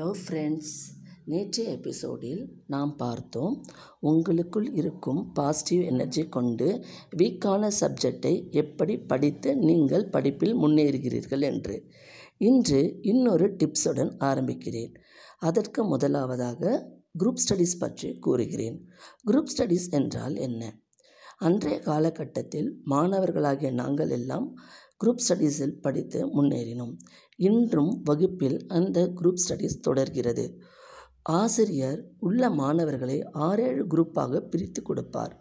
Hello friends நேற்றைய எபிசோடில் நாம் பார்த்தோம் உங்களுக்குள் இருக்கும் பாசிட்டிவ் எனர்ஜி கொண்டு வீக்கான சப்ஜெக்டை எப்படி படித்து நீங்கள் படிப்பில் முன்னேறுகிறீர்கள் என்று. இன்று இன்னொரு டிப்ஸுடன் ஆரம்பிக்கிறேன். அதற்கு முதலாவதாக குரூப் ஸ்டடீஸ் பற்றி கூறுகிறேன். குரூப் ஸ்டடீஸ் என்றால் என்ன? அன்றைய காலகட்டத்தில் மாணவர்களாகிய நாங்கள் எல்லாம் குரூப் ஸ்டடீஸில் படித்து முன்னேறினோம். இன்றும் வகுப்பில் அந்த குரூப் ஸ்டடீஸ் தொடர்கிறது. ஆசிரியர் உள்ள மாணவர்களை ஆறேழு குரூப்பாக பிரித்து கொடுப்பார்.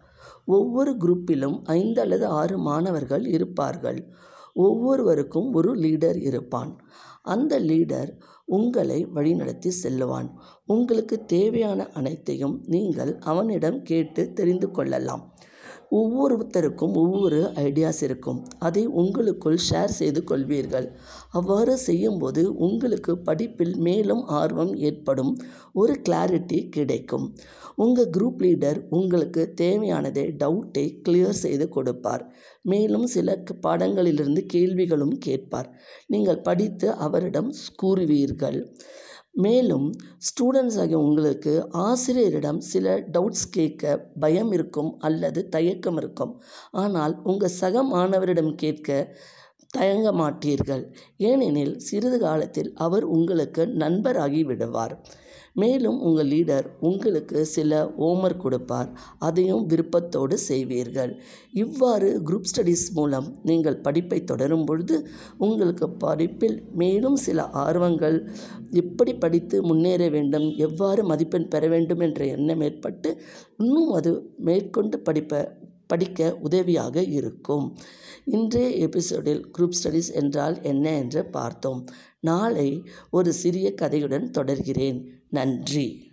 ஒவ்வொரு குரூப்பிலும் ஐந்து அல்லது ஆறு மாணவர்கள் இருப்பார்கள். ஒவ்வொருவருக்கும் ஒரு லீடர் இருப்பான். அந்த லீடர் உங்களை வழிநடத்தி செல்லுவான். உங்களுக்கு தேவையான அனைத்தையும் நீங்கள் அவனிடம் கேட்டு தெரிந்து கொள்ளலாம். ஒவ்வொருத்தருக்கும் ஒவ்வொரு ஐடியாஸ் இருக்கும். அதை உங்களுக்குள் ஷேர் செய்து கொள்வீர்கள். அவ்வாறு செய்யும்போது உங்களுக்கு படிப்பில் மேலும் ஆர்வம் ஏற்படும். ஒரு கிளாரிட்டி கிடைக்கும். உங்கள் குரூப் லீடர் உங்களுக்கு தேவையானதை டவுட்டை கிளியர் செய்து கொடுப்பார். மேலும் சில பாடங்களிலிருந்து கேள்விகளும் கேட்பார். நீங்கள் படித்து அவரிடம் கூறுவீர்கள். மேலும் ஸ்டூடெண்ட்ஸ் ஆகிய உங்களுக்கு ஆசிரியரிடம் சில டவுட்ஸ் கேட்க பயம் இருக்கும் அல்லது தயக்கம் இருக்கும். ஆனால் உங்கள் சக மாணவரிடம் கேட்க தயங்க மாட்டீர்கள். ஏனெனில் சிறிது காலத்தில் அவர் உங்களுக்கு நண்பராகி விடுவார். மேலும் உங்கள் லீடர் உங்களுக்கு சில ஹோம்ஒர்க் கொடுப்பார். அதையும் விருப்பத்தோடு செய்வீர்கள். இவ்வாறு குரூப் ஸ்டடீஸ் மூலம் நீங்கள் படிப்பை தொடரும் பொழுது உங்களுக்கு படிப்பில் மேலும் சில ஆர்வங்கள் எப்படி படித்து முன்னேற வேண்டும் எவ்வாறு மதிப்பெண் பெற வேண்டும் என்ற எண்ணம் ஏற்பட்டு இன்னும் அது மேற்கொண்டு படிப்பை படிக்க உதவியாக இருக்கும். இன்றைய எபிசோடில் குரூப் ஸ்டடீஸ் என்றால் என்ன என்று பார்த்தோம். நாளை ஒரு சிறிய கதையுடன் தொடர்கிறேன். நன்றி.